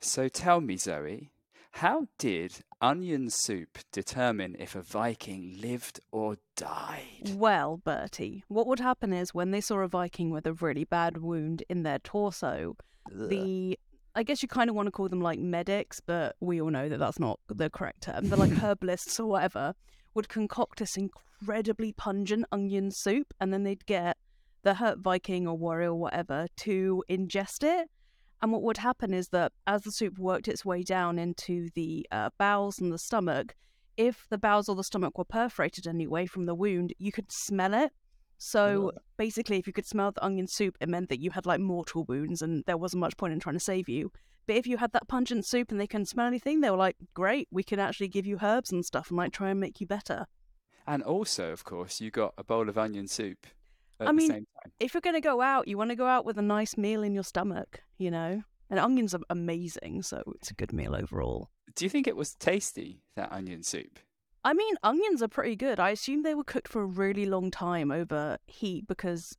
So tell me, Zoe, how did onion soup determine if a Viking lived or died? Well, Bertie, what would happen is when they saw a Viking with a really bad wound in their torso, the I guess you kind of want to call them like medics, but we all know that that's not the correct term. They're like herbalists or whatever, would concoct this incredibly pungent onion soup, and then they'd get the hurt Viking or warrior or whatever to ingest it. And what would happen is that as the soup worked its way down into the uh, bowels and the stomach, if the bowels or the stomach were perforated anyway from the wound, you could smell it. So basically, if you could smell the onion soup, it meant that you had like mortal wounds and there wasn't much point in trying to save you. But if you had that pungent soup and they couldn't smell anything, they were like, great, we can actually give you herbs and stuff and like try and make you better. And also, of course, you got a bowl of onion soup I the mean, same time. If you're going to go out, you want to go out with a nice meal in your stomach, you know? And onions are amazing, so it's a good meal overall. Do you think it was tasty, that onion soup? I mean, onions are pretty good. I assume they were cooked for a really long time over heat because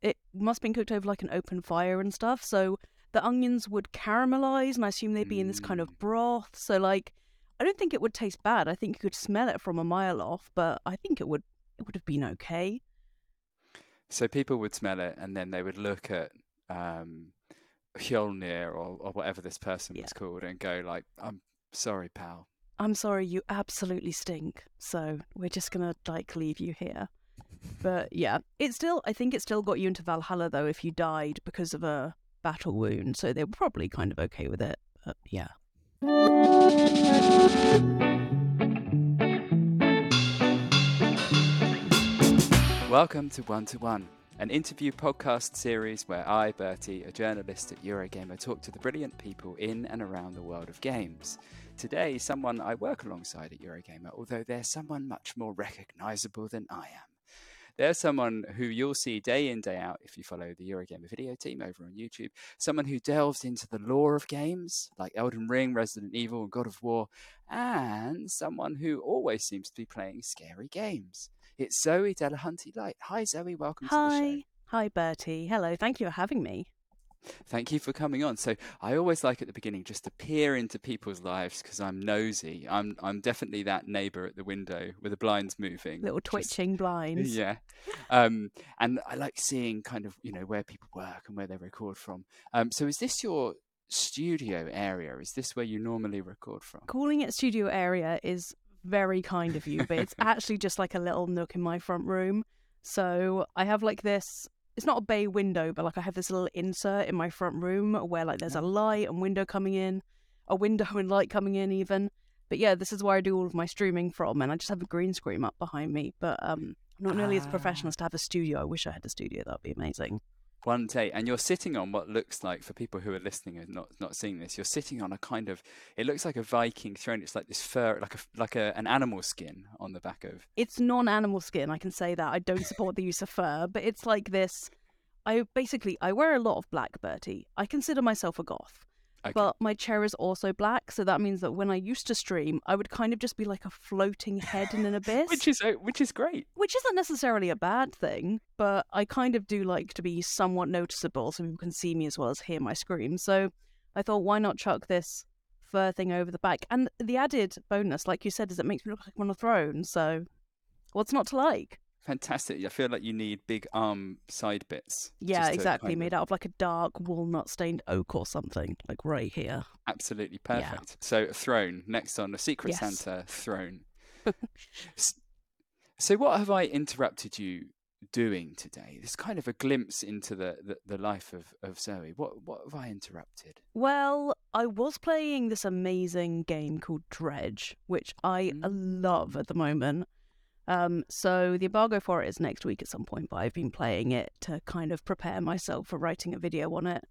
it must have been cooked over like an open fire and stuff. So the onions would caramelize, and I assume they'd be in this kind of mm. broth. So, like, I don't think it would taste bad. I think you could smell it from a mile off, but I think it would it would have been okay. So people would smell it and then they would look at um, Hjolnir or, or whatever this person was called and go like, I'm sorry, pal. I'm sorry, you absolutely stink. So we're just gonna like leave you here. But yeah, it still I think it still got you into Valhalla though if you died because of a battle wound. So they were probably kind of okay with it. But yeah. Welcome to One to One, an interview podcast series where I, Bertie, a journalist at Eurogamer, talk to the brilliant people in and around the world of games. Today, someone I work alongside at Eurogamer, although they're someone much more recognizable than I am. They're someone who you'll see day in, day out if you follow the Eurogamer video team over on YouTube. Someone who delves into the lore of games like Elden Ring, Resident Evil, and God of War, and someone who always seems to be playing scary games. It's Zoe Delahunty Light. Hi, Zoe. Welcome to the show. Hi. Hi Bertie. Hello. Thank you for having me. Thank you for coming on. So I always like at the beginning just to peer into people's lives because I'm nosy. I'm I'm definitely that neighbour at the window with the blinds moving, Little just- twitching blinds. yeah, um, and I like seeing kind of you know where people work and where they record from. Um, so is this your studio area? Is this where you normally record from? Calling it studio area is very kind of you, but it's actually just like a little nook in my front room. So I have like this it's not a bay window, but like I have this little insert in my front room where like there's a light and window coming in, a window and light coming in even. But yeah, this is where I do all of my streaming from, and I just have a green screen up behind me. But um, I'm not nearly as professional as to have a studio. I wish I had a studio. That'd be amazing. One day, and you're sitting on what looks like, for people who are listening and not not seeing this, you're sitting on a kind of, it looks like a Viking throne. It's like this fur, like a like a, an animal skin on the back of. It's non-animal skin. I can say that. I don't support the use of fur, but it's like this. I basically I wear a lot of black, Bertie. I consider myself a goth. Okay. But my chair is also black, so that means that when I used to stream, I would kind of just be like a floating head in an abyss. which is uh, which is great. which isn't necessarily a bad thing, but I kind of do like to be somewhat noticeable so people can see me as well as hear my scream. So I thought, why not chuck this fur thing over the back? And the added bonus, like you said, is it makes me look like I'm on a throne. So what's not to like? Fantastic. I feel like you need big arm side bits. Yeah, exactly. kind of- Made out of like a dark walnut stained oak or something, like right here. Absolutely Yeah. perfect. So a throne next on a Secret Yes. Santa throne. So what have I interrupted you doing today? This kind of a glimpse into the, the, the life of, of Zoe. What what have I interrupted? Well, I was playing this amazing game called Dredge, which I uh, love at the moment. Um, so the embargo for it is next week at some point, but I've been playing it to kind of prepare myself for writing a video on it.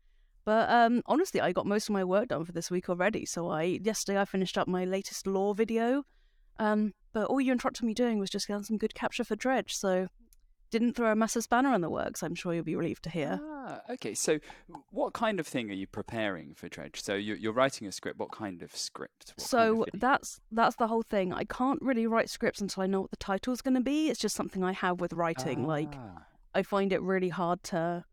But um, honestly, I got most of my work done for this week already. So I yesterday I finished up my latest lore video. Um, but all you interrupted me doing was just getting some good capture for Dredge. So didn't throw a massive spanner in the works. I'm sure you'll be relieved to hear. Ah, okay. So, what kind of thing are you preparing for Dredge? So you're, you're writing a script. What kind of script? What so kind of that's that's the whole thing. I can't really write scripts until I know what the title's going to be. It's just something I have with writing. Like Ah, I find it really hard to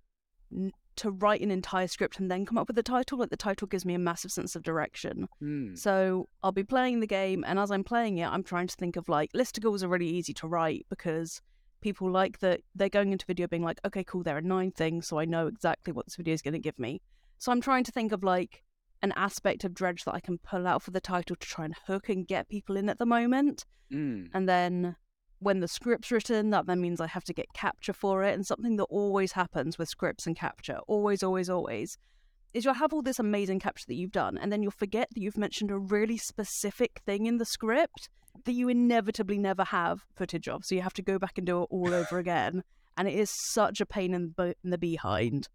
to write an entire script and then come up with a title. Like the title gives me a massive sense of direction. hmm. So I'll be playing the game, and as I'm playing it, I'm trying to think of like listicles are really easy to write because people like that they're going into video being like, okay, cool, there are nine things, so I know exactly what this video is going to give me. So I'm trying to think of like an aspect of Dredge that I can pull out for the title to try and hook and get people in at the moment. Mm. And then when the script's written, that then means I have to get capture for it. And something that always happens with scripts and capture, always, always, always, is you'll have all this amazing capture that you've done, and then you'll forget that you've mentioned a really specific thing in the script that you inevitably never have footage of. So you have to go back and do it all over again. And it is such a pain in the, in the behind.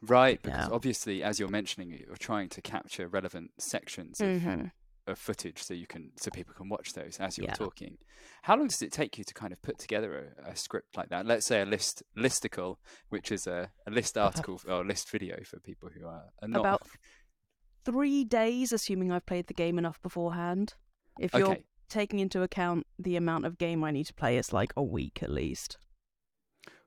Right, because Yeah. obviously, as you're mentioning, you're trying to capture relevant sections of, Mhm. of footage so you can so people can watch those as you're Yeah. talking. How long does it take you to kind of put together a, a script like that? Let's say a list listicle, which is a, a list article or a list video for people who are, are not About three days, assuming I've played the game enough beforehand. If you're Okay. Taking into account the amount of game I need to play, it's like a week at least.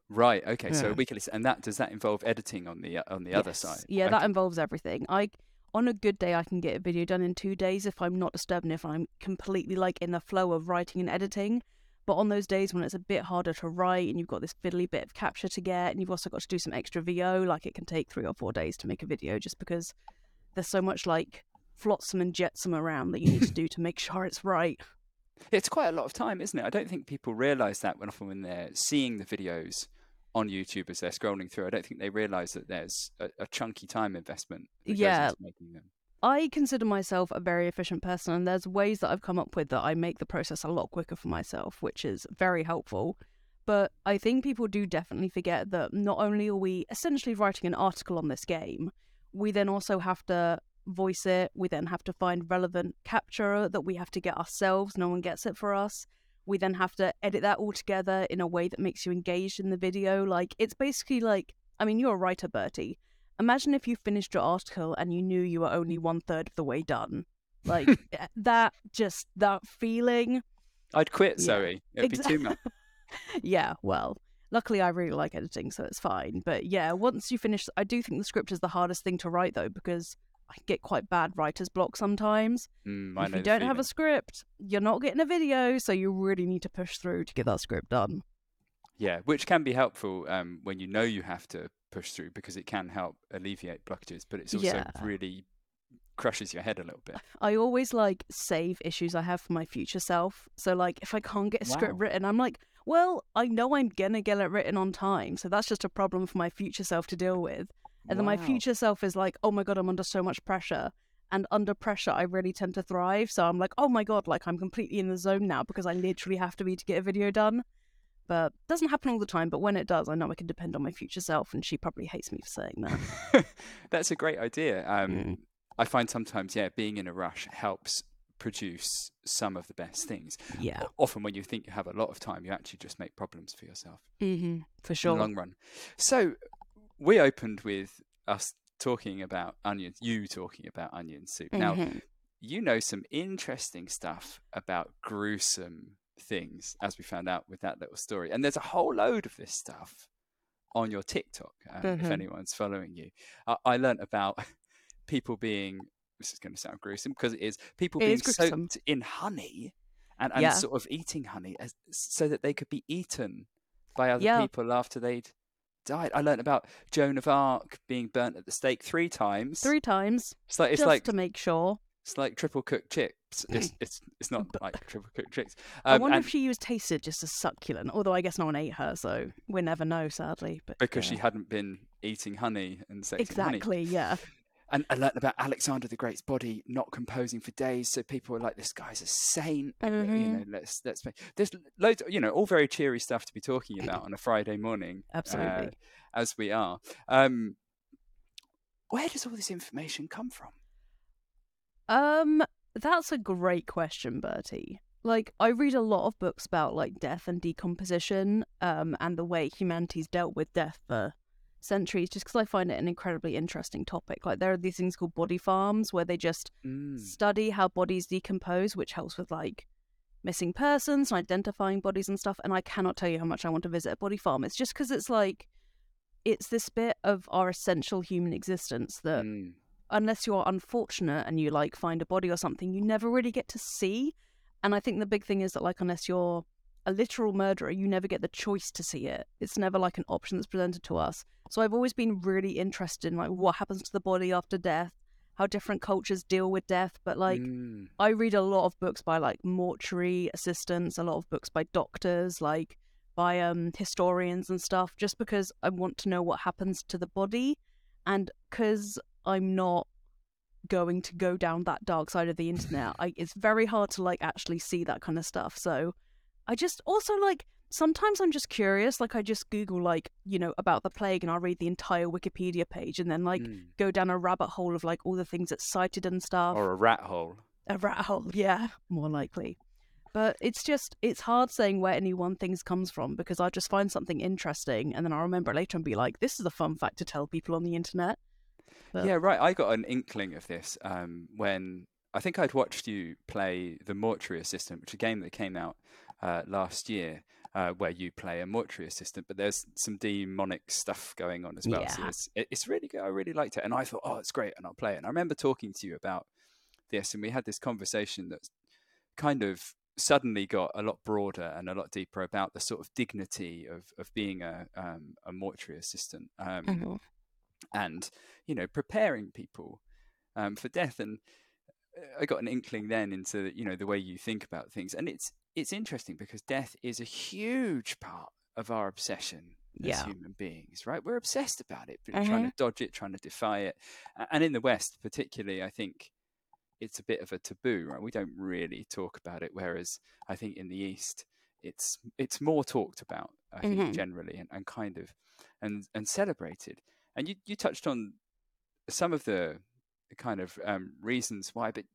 Right. Okay. So a week at least, and that does that involve editing on the uh, on the other Yes. side? Yeah, that involves everything. I on a good day I can get a video done in two days if I'm not disturbed and if I'm completely like in the flow of writing and editing. But on those days when it's a bit harder to write and you've got this fiddly bit of capture to get and you've also got to do some extra VO, like it can take three or four days to make a video just because there's so much like flotsam and jetsam around that you need to do to make sure it's right. It's quite a lot of time, isn't it? I don't think people realise that when often when they're seeing the videos on YouTube as they're scrolling through. I don't think they realise that there's a, a chunky time investment. Yeah. into making them. I consider myself a very efficient person, and there's ways that I've come up with that I make the process a lot quicker for myself, which is very helpful. But I think people do definitely forget that not only are we essentially writing an article on this game, we then also have to voice it, we then have to find relevant capture that we have to get ourselves, no one gets it for us. We then have to edit that all together in a way that makes you engaged in the video. Like, it's basically like, I mean, you're a writer, Bertie. Imagine if you finished your article and you knew you were only one third of the way done. Like eh, that, just that feeling. I'd quit, Yeah. Zoe. It'd be too much. yeah, well, luckily I really like editing, so it's fine. But yeah, once you finish, I do think the script is the hardest thing to write though, because I get quite bad writer's block sometimes. Mm, if you don't have a script, you're not getting a video, so you really need to push through to get that script done. Yeah, which can be helpful um, when you know you have to push through because it can help alleviate blockages, but it's also Yeah. really crushes your head a little bit. I always like save issues I have for my future self. So like if I can't get a script written, I'm like, well, I know I'm gonna get it written on time. So that's just a problem for my future self to deal with. And then my future self is like, oh my god, I'm under so much pressure. And under pressure, I really tend to thrive. So I'm like, oh my god, like I'm completely in the zone now because I literally have to be to get a video done. But it doesn't happen all the time. But when it does, I know I can depend on my future self, and she probably hates me for saying that. That's a great idea. Um, Mm. I find sometimes, yeah, being in a rush helps produce some of the best things. yeah, Often, when you think you have a lot of time, you actually just make problems for yourself mm-hmm. for in sure. the long run. So, we opened with us talking about onions, you talking about onion soup. Now, Mhm. you know some interesting stuff about gruesome things, as we found out with that little story. And there's a whole load of this stuff on your TikTok, um, if Mhm. anyone's following you. I, I learnt about people being, this is going to sound gruesome because it is, people It being is soaked in honey and, and Yeah. sort of eating honey as, so that they could be eaten by other Yeah. people after they'd died. I learned about Joan of Arc being burnt at the stake three times. Three times, It's like it's just like to make sure. it's like triple cooked chips. It's it's it's not like triple cooked chips. I Um, wonder and if she was tasted just as succulent, although I guess no one ate her, so we'll never know, sadly. But because she hadn't been eating honey and sexing honey. exactly, yeah, And I learned about Alexander the Great's body not composing for days, so people were like, "This guy's a saint." You Mhm. know, let's let's make there's loads, you know, all very cheery stuff to be talking about on a Friday morning. uh, Absolutely. as we are. Um, where does all this information come from? Um, that's a great question, Bertie. Like, I read a lot of books about like death and decomposition, um, and the way humanity's dealt with death for centuries, just because I find it an incredibly interesting topic. Like, there are these things called body farms where they just Mm. study how bodies decompose, which helps with like missing persons and identifying bodies and stuff. And I cannot tell you how much I want to visit a body farm. It's just because it's like, it's this bit of our essential human existence that Mm. unless you're unfortunate and you like find a body or something, you never really get to see. And I think the big thing is that like unless you're a literal murderer, you never get the choice to see it. It's never like an option that's presented to us. So I've always been really interested in like what happens to the body after death, how different cultures deal with death. But like Mm. I read a lot of books by like mortuary assistants, a lot of books by doctors, like by um historians and stuff, just because I want to know what happens to the body, and because I'm not going to go down that dark side of the internet, I, it's very hard to like actually see that kind of stuff. So I just also like sometimes I'm just curious, like I just Google like you know about the plague and I'll read the entire Wikipedia page and then like Mm. go down a rabbit hole of like all the things it's cited and stuff. or a rat hole. A rat hole, yeah, more likely. But it's just, it's hard saying where any one thing comes from because I just find something interesting and then I'll remember it later and be like, this is a fun fact to tell people on the internet. But- Yeah, right. I got an inkling of this um, when I think I'd watched you play the Mortuary Assistant, which is a game that came out uh, last year, uh, where you play a mortuary assistant, but there's some demonic stuff going on as well. So Yeah. it's, it's really good. I really liked it, and I thought, oh, it's great, and I'll play it. And I remember talking to you about this, and we had this conversation that kind of suddenly got a lot broader and a lot deeper about the sort of dignity of of being a um, a mortuary assistant. Um, and you know preparing people um, for death and uh, i got an inkling then into you know the way you think about things and it's it's interesting because death is a huge part of our obsession as Yeah. human beings right? We're obsessed about it but trying to dodge it trying to defy it. And in the west particularly i think it's a bit of a taboo right? We don't really talk about it whereas i think in the east it's it's more talked about i think Mhm. generally and, and kind of and and celebrated. And you, you touched on some of the the kind of um, reasons why, but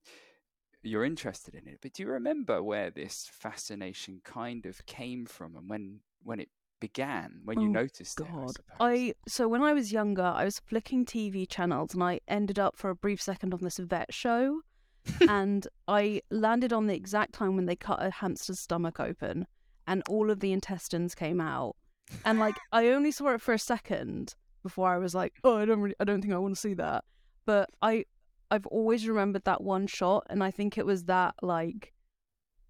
you're interested in it. But do you remember where this fascination kind of came from and when when it began? When you Oh, noticed it? I, I so when I was younger, I was flicking TV channels and I ended up for a brief second on this vet show, and I landed on the exact time when they cut a hamster's stomach open, and all of the intestines came out, and like I only saw it for a second before I was like, oh, I don't really, I don't think I want to see that, but I, I've always remembered that one shot, and I think it was that like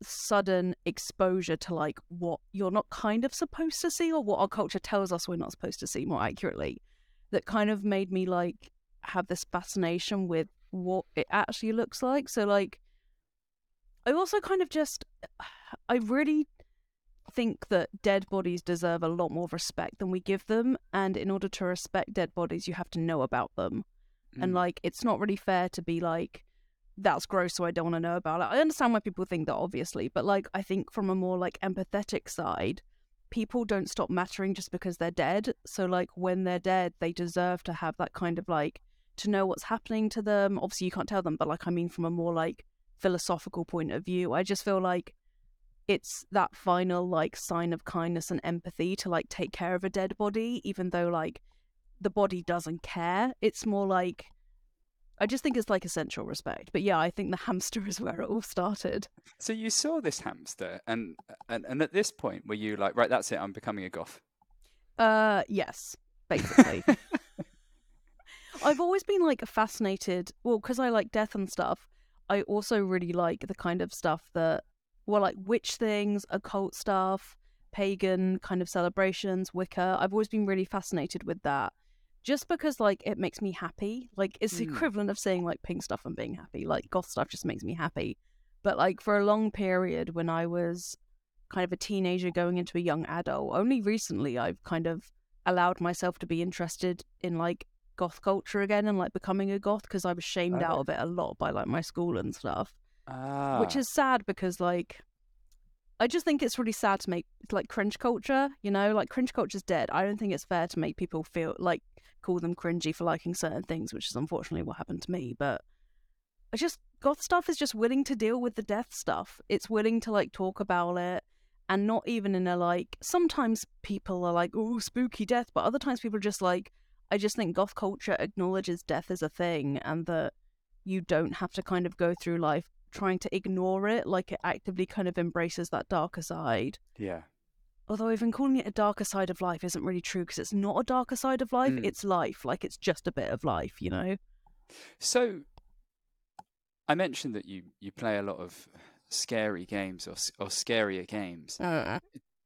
sudden exposure to like what you're not kind of supposed to see or what our culture tells us we're not supposed to see more accurately that kind of made me like have this fascination with what it actually looks like. So like i also kind of just i really think that dead bodies deserve a lot more respect than we give them and in order to respect dead bodies you have to know about them and Mm. like it's not really fair to be like that's gross so i don't want to know about it. I understand why people think that obviously but like i think from a more like empathetic side people don't stop mattering just because they're dead. So like when they're dead they deserve to have that kind of like to know what's happening to them. Obviously you can't tell them but like i mean from a more like philosophical point of view i just feel like it's that final like sign of kindness and empathy to like take care of a dead body even though like the body doesn't care it's more like i just think it's like essential respect but yeah i think the hamster is where it all started So you saw this hamster, and and and at this point, were you like, right, that's it, I'm becoming a goth? uh yes basically I've always been like fascinated, well, because I like death and stuff. I also really like the kind of stuff that, well, like witch things, occult stuff, pagan kind of celebrations, Wicca. I've always been really fascinated with that, just because like it makes me happy. Like it's the Mm. equivalent of saying like pink stuff and being happy. Like goth stuff just makes me happy. But like for a long period when I was kind of a teenager going into a young adult, only recently I've kind of allowed myself to be interested in like goth culture again and like becoming a goth because I was shamed out Oh. of it a lot by like my school and stuff, Ah, which is sad because like I just think it's really sad to make like cringe culture, you know, like cringe culture's dead. I don't think it's fair to make people feel like call them cringy for liking certain things, which is unfortunately what happened to me. But I just goth stuff is just willing to deal with the death stuff. It's willing to like talk about it and not even in a like sometimes people are like, oh spooky death, but other times people are just like I just think goth culture acknowledges death as a thing and that you don't have to kind of go through life trying to ignore it, like it actively kind of embraces that darker side. Yeah. Although even calling it a darker side of life isn't really true because it's not a darker side of life, Mm. it's life. Like it's just a bit of life, you know? So, I mentioned that you you play a lot of scary games or or scarier games.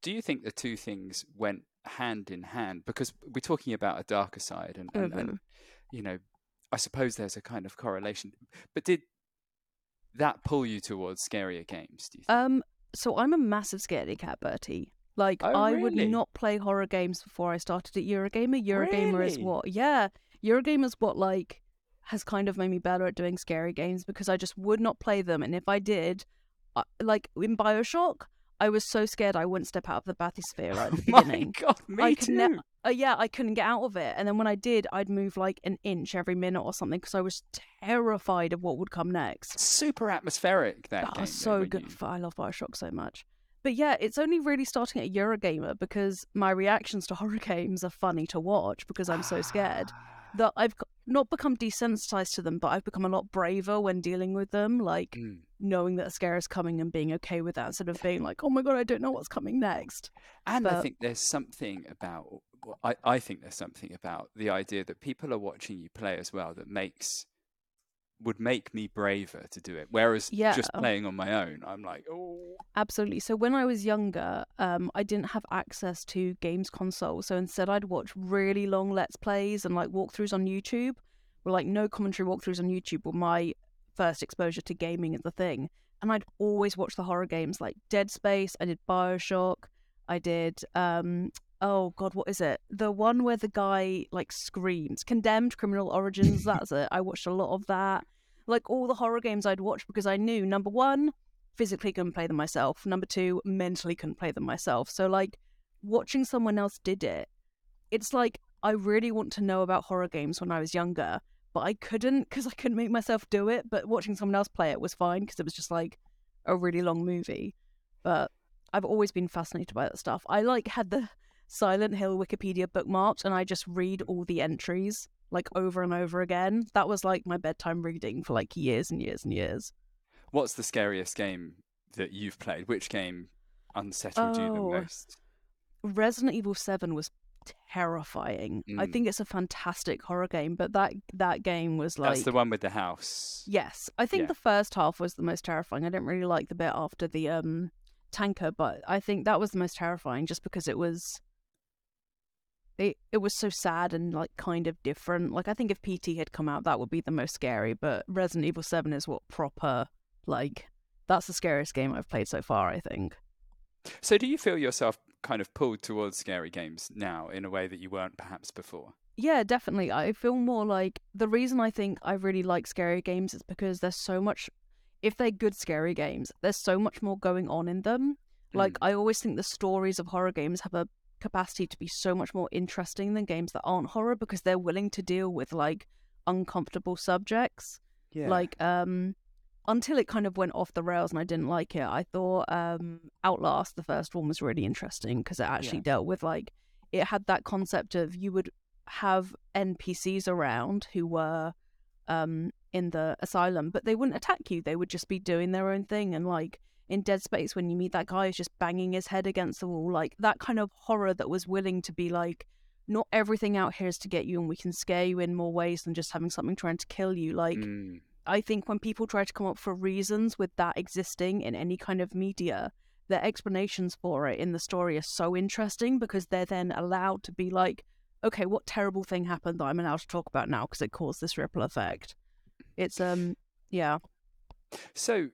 Do you think the two things went hand in hand? Because we're talking about a darker side, and, and, and you know, I suppose there's a kind of correlation. But did that pull you towards scarier games? Do you think? Um, so I'm a massive scaredy cat, Bertie. Like Oh, I would not play horror games before I started at Eurogamer. Eurogamer is what, yeah, Eurogamer is what like has kind of made me better at doing scary games because I just would not play them, and if I did, I, like in Bioshock, I was so scared I wouldn't step out of the bathysphere at the My beginning. God, me I too. ne- uh, yeah, I couldn't get out of it, and then when I did, I'd move like an inch every minute or something because I was terrified of what would come next. Super atmospheric that Oh, game. though, so when good. you- I love Bioshock so much. But yeah, it's only really starting at Eurogamer because my reactions to horror games are funny to watch because I'm so scared Ah. that I've not become desensitized to them, but I've become a lot braver when dealing with them, like Mm. knowing that a scare is coming and being okay with that instead of being like, oh my god, I don't know what's coming next. And I think there's something about well, I, I think there's something about the idea that people are watching you play as well that makes would make me braver to do it. Whereas just playing on my own, I'm like, oh Absolutely. So when I was younger, um, I didn't have access to games console. So instead, I'd watch really long Let's Plays and like walkthroughs on YouTube. Or like no commentary walkthroughs on YouTube were my first exposure to gaming as a thing. And I'd always watch the horror games like Dead Space. I did Bioshock. I did um oh god, what is it? The one where the guy like screams. Condemned Criminal Origins. That's it. I watched a lot of that. Like all the horror games I'd watch because I knew number one physically couldn't play them myself. Number two, mentally couldn't play them myself. So like watching someone else did it, it's like I really want to know about horror games when I was younger, but I couldn't because I couldn't make myself do it. But watching someone else play it was fine because it was just like a really long movie. But I've always been fascinated by that stuff. I like had the Silent Hill Wikipedia bookmarked and I just read all the entries like over and over again. That was like my bedtime reading for like years and years and years. what's the scariest game that you've played? Which game unsettled you the Oh. most? Resident Evil 7 was terrifying. I Mm. think it's a fantastic horror game, but that that game was like That's the one with the house. Yes. I think Yeah. the first half was the most terrifying. I didn't really like the bit after the um tanker, but I think that was the most terrifying just because it was it it was so sad and like kind of different. Like I think if PT had come out that would be the most scary, but Resident Evil 7 is what proper like that's the scariest game I've played so far, I think. So do you feel yourself kind of pulled towards scary games now in a way that you weren't perhaps before? Yeah, definitely. I feel more like the reason I think I really like scary games is because there's so much if they're good scary games, there's so much more going on in them. Like Mm. I always think the stories of horror games have a capacity to be so much more interesting than games that aren't horror because they're willing to deal with like uncomfortable subjects. Yeah. Like um until it kind of went off the rails and I didn't like it. I thought um Outlast the first one was really interesting because it actually Yeah. dealt with like it had that concept of you would have NPCs around who were um in the asylum, but they wouldn't attack you. They would just be doing their own thing and like in Dead Space when you meet that guy who's just banging his head against the wall, like that kind of horror that was willing to be like not everything out here is to get you and we can scare you in more ways than just having something trying to kill you. Like Mm. I think when people try to come up for reasons with that existing in any kind of media, their explanations for it in the story are so interesting because they're then allowed to be like, okay, what terrible thing happened that I'm allowed to talk about now because it caused this ripple effect. It's um, yeah, So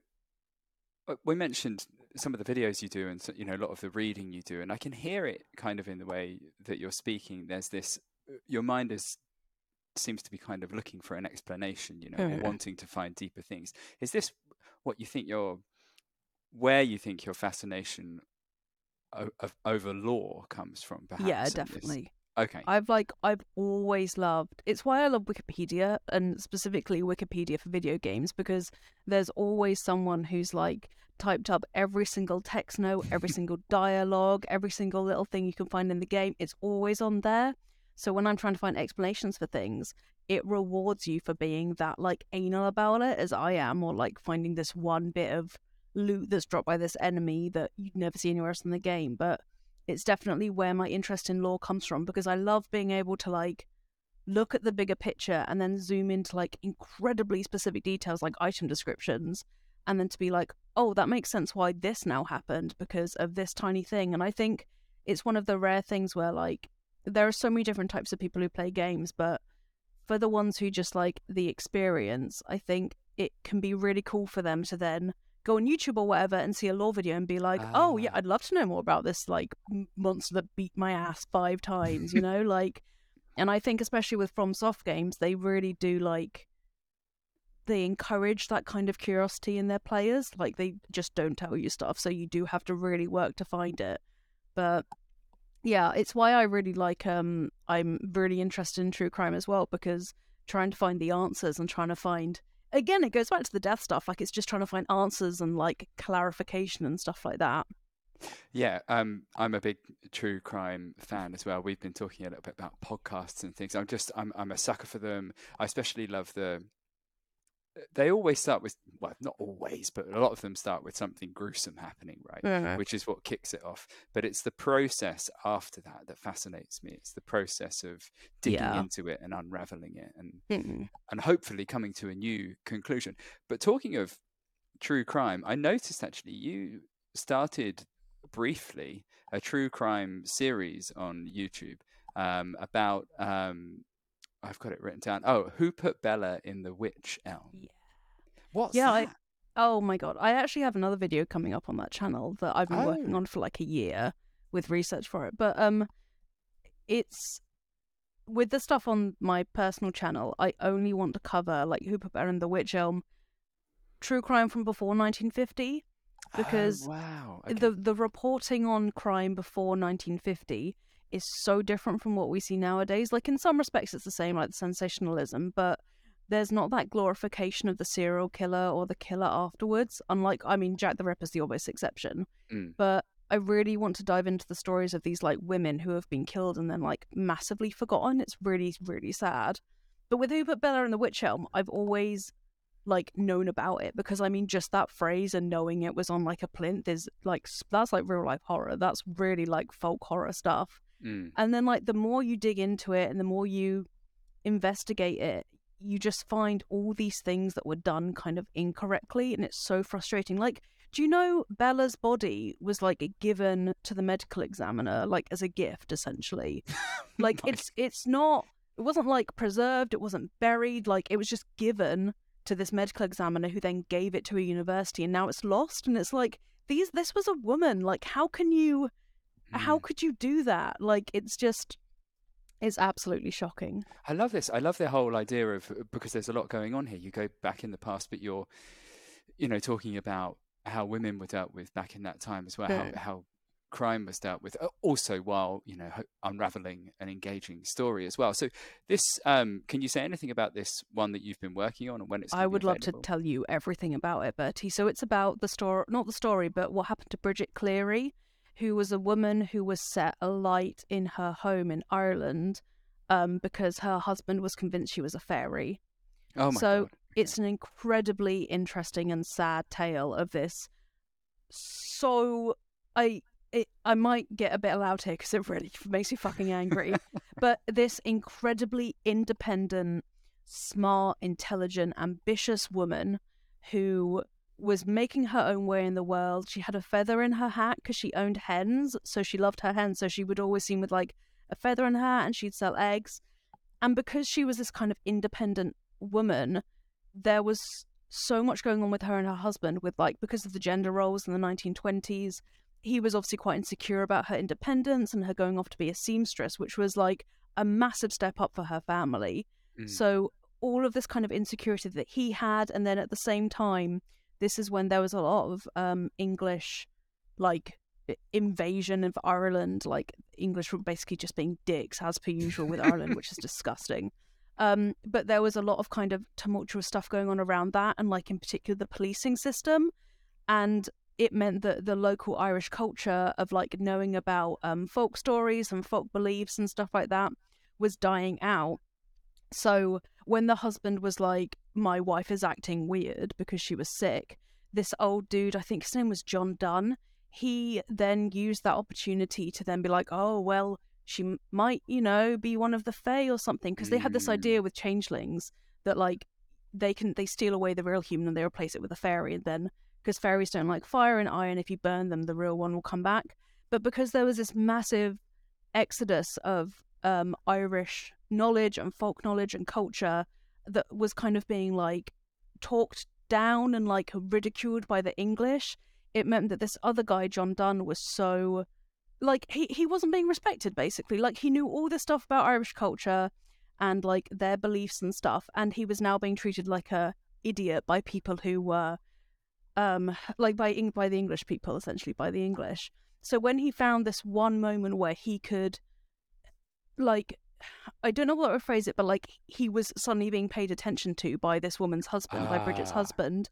we mentioned some of the videos you do and you know a lot of the reading you do and I can hear it kind of in the way that you're speaking there's this uh, your mind is seems to be kind of looking for an explanation you know or Mhm. wanting to find deeper things is this what you think your where you think your fascination o- of over lore comes from perhaps yeah, definitely. Okay. I've like I've always loved. It's why I love Wikipedia and specifically Wikipedia for video games because there's always someone who's like typed up every single text note, every single dialogue, every single little thing you can find in the game. It's always on there. So when I'm trying to find explanations for things, it rewards you for being that like anal about it as I am, or like finding this one bit of loot that's dropped by this enemy that you'd never see anywhere else in the game. But it's definitely where my interest in lore comes from because I love being able to like look at the bigger picture and then zoom into like incredibly specific details like item descriptions and then to be like, oh, that makes sense why this now happened because of this tiny thing. And I think it's one of the rare things where like there are so many different types of people who play games, but for the ones who just like the experience, I think it can be really cool for them to then go on YouTube or whatever and see a lore video and be like, oh yeah, Ah. I'd love to know more about this like monster that beat my ass five times, you know, like. And I think especially with FromSoft games, they really do like they encourage that kind of curiosity in their players. Like they just don't tell you stuff, so you do have to really work to find it. But yeah, it's why I really like um I'm really interested in true crime as well because trying to find the answers and trying to find again it goes back to the death stuff like it's just trying to find answers and like clarification and stuff like that. Yeah, um, I'm a big true crime fan as well. We've been talking a little bit about podcasts and things. I'm just, I'm, I'm a sucker for them. I especially love the. They always start with, well, not always, but a lot of them start with something gruesome happening, right? Which is what kicks it off. But it's the process after that that fascinates me. It's the process of digging Yeah. into it and unraveling it, and Mm. and hopefully coming to a new conclusion. But talking of true crime, I noticed actually you started briefly a true crime series on YouTube um, about. Um, I've got it written down. Oh, who put Bella in the witch elm? Yeah. What's Yeah, I- Oh my god. I actually have another video coming up on that channel that I've been working Oh. on for like a year with research for it. But um it's with the stuff on my personal channel, I only want to cover like Who Put Bella in the Witch Elm true crime from before 1950 because oh, wow, okay. the the reporting on crime before 1950 is so different from what we see nowadays. Like in some respects, it's the same, like the sensationalism, but there's not that glorification of the serial killer or the killer afterwards. Unlike, I mean, Jack the Ripper's the obvious exception, Mm. but I really want to dive into the stories of these like women who have been killed and then like massively forgotten. It's really, really sad. But with Who Put Bella in the Witch Elm, I've always like known about it because I mean just that phrase and knowing it was on like a plinth is like that's like real life horror. That's really like folk horror stuff. Mm. And then like the more you dig into it and the more you investigate it, you just find all these things that were done kind of incorrectly and it's so frustrating. Like do you know Bella's body was like given to the medical examiner like as a gift essentially? like it's it's not it wasn't like preserved, it wasn't buried, like it was just given to this medical examiner who then gave it to a university and now it's lost and it's like these this was a woman like how can you how Mm. could you do that like it's just it's absolutely shocking I love this. I love the whole idea of because there's a lot going on here. You go back in the past, but you're, you know, talking about how women were dealt with back in that time as well. Yeah. How how crime was dealt with, uh, also while you know unraveling an engaging story as well. So this, um, can you say anything about this one that you've been working on and when it's? i would love to tell you everything about it bertie so it's about the story not the story but what happened to bridget cleary who was a woman who was set alight in her home in ireland um, because her husband was convinced she was a fairy. Oh my so god! it's an incredibly interesting and sad tale of this. So i it, i might get a bit loud here because it really makes me fucking angry. But this incredibly independent smart intelligent ambitious woman who was making her own way in the world she had a feather in her hat because she owned hens so she loved her hens so she would always seem with like a feather in her hat and she'd sell eggs and because she was this kind of independent woman, there was so much going on with her and her husband, with like, because of the gender roles in the 1920s, he was obviously quite insecure about her independence and her going off to be a seamstress, which was like a massive step up for her family. Mm. So, all of this kind of insecurity that he had, and then at the same time, this is when there was a lot of um, English, like invasion of Ireland, like English were basically just being dicks as per usual with Ireland, which is disgusting. Um, but there was a lot of kind of tumultuous stuff going on around that, and like in particular the policing system, and it meant that the local Irish culture of like knowing about um, folk stories and folk beliefs and stuff like that was dying out. So when the husband was like, "My wife is acting weird because she was sick," this old dude, I think his name was John Dunn, he then used that opportunity to then be like, "Oh well." she might, you know, be one of the Fae or something. Because they had this idea Mm. with changelings that like they can they steal away the real human and they replace it with a fairy, and then because fairies don't like fire and iron, if you burn them, the real one will come back. But because there was this massive exodus of um, Irish knowledge and folk knowledge and culture that was kind of being like talked down and like ridiculed by the English, it meant that this other guy, John Dunn, was so like he he wasn't being respected basically. Like he knew all this stuff about irish culture and like their beliefs and stuff and he was now being treated like a idiot by people who were um like by by the english people essentially by the english. So when he found this one moment where he could like i don't know what to phrase it but like he was suddenly being paid attention to by this woman's husband by bridget's Ah. husband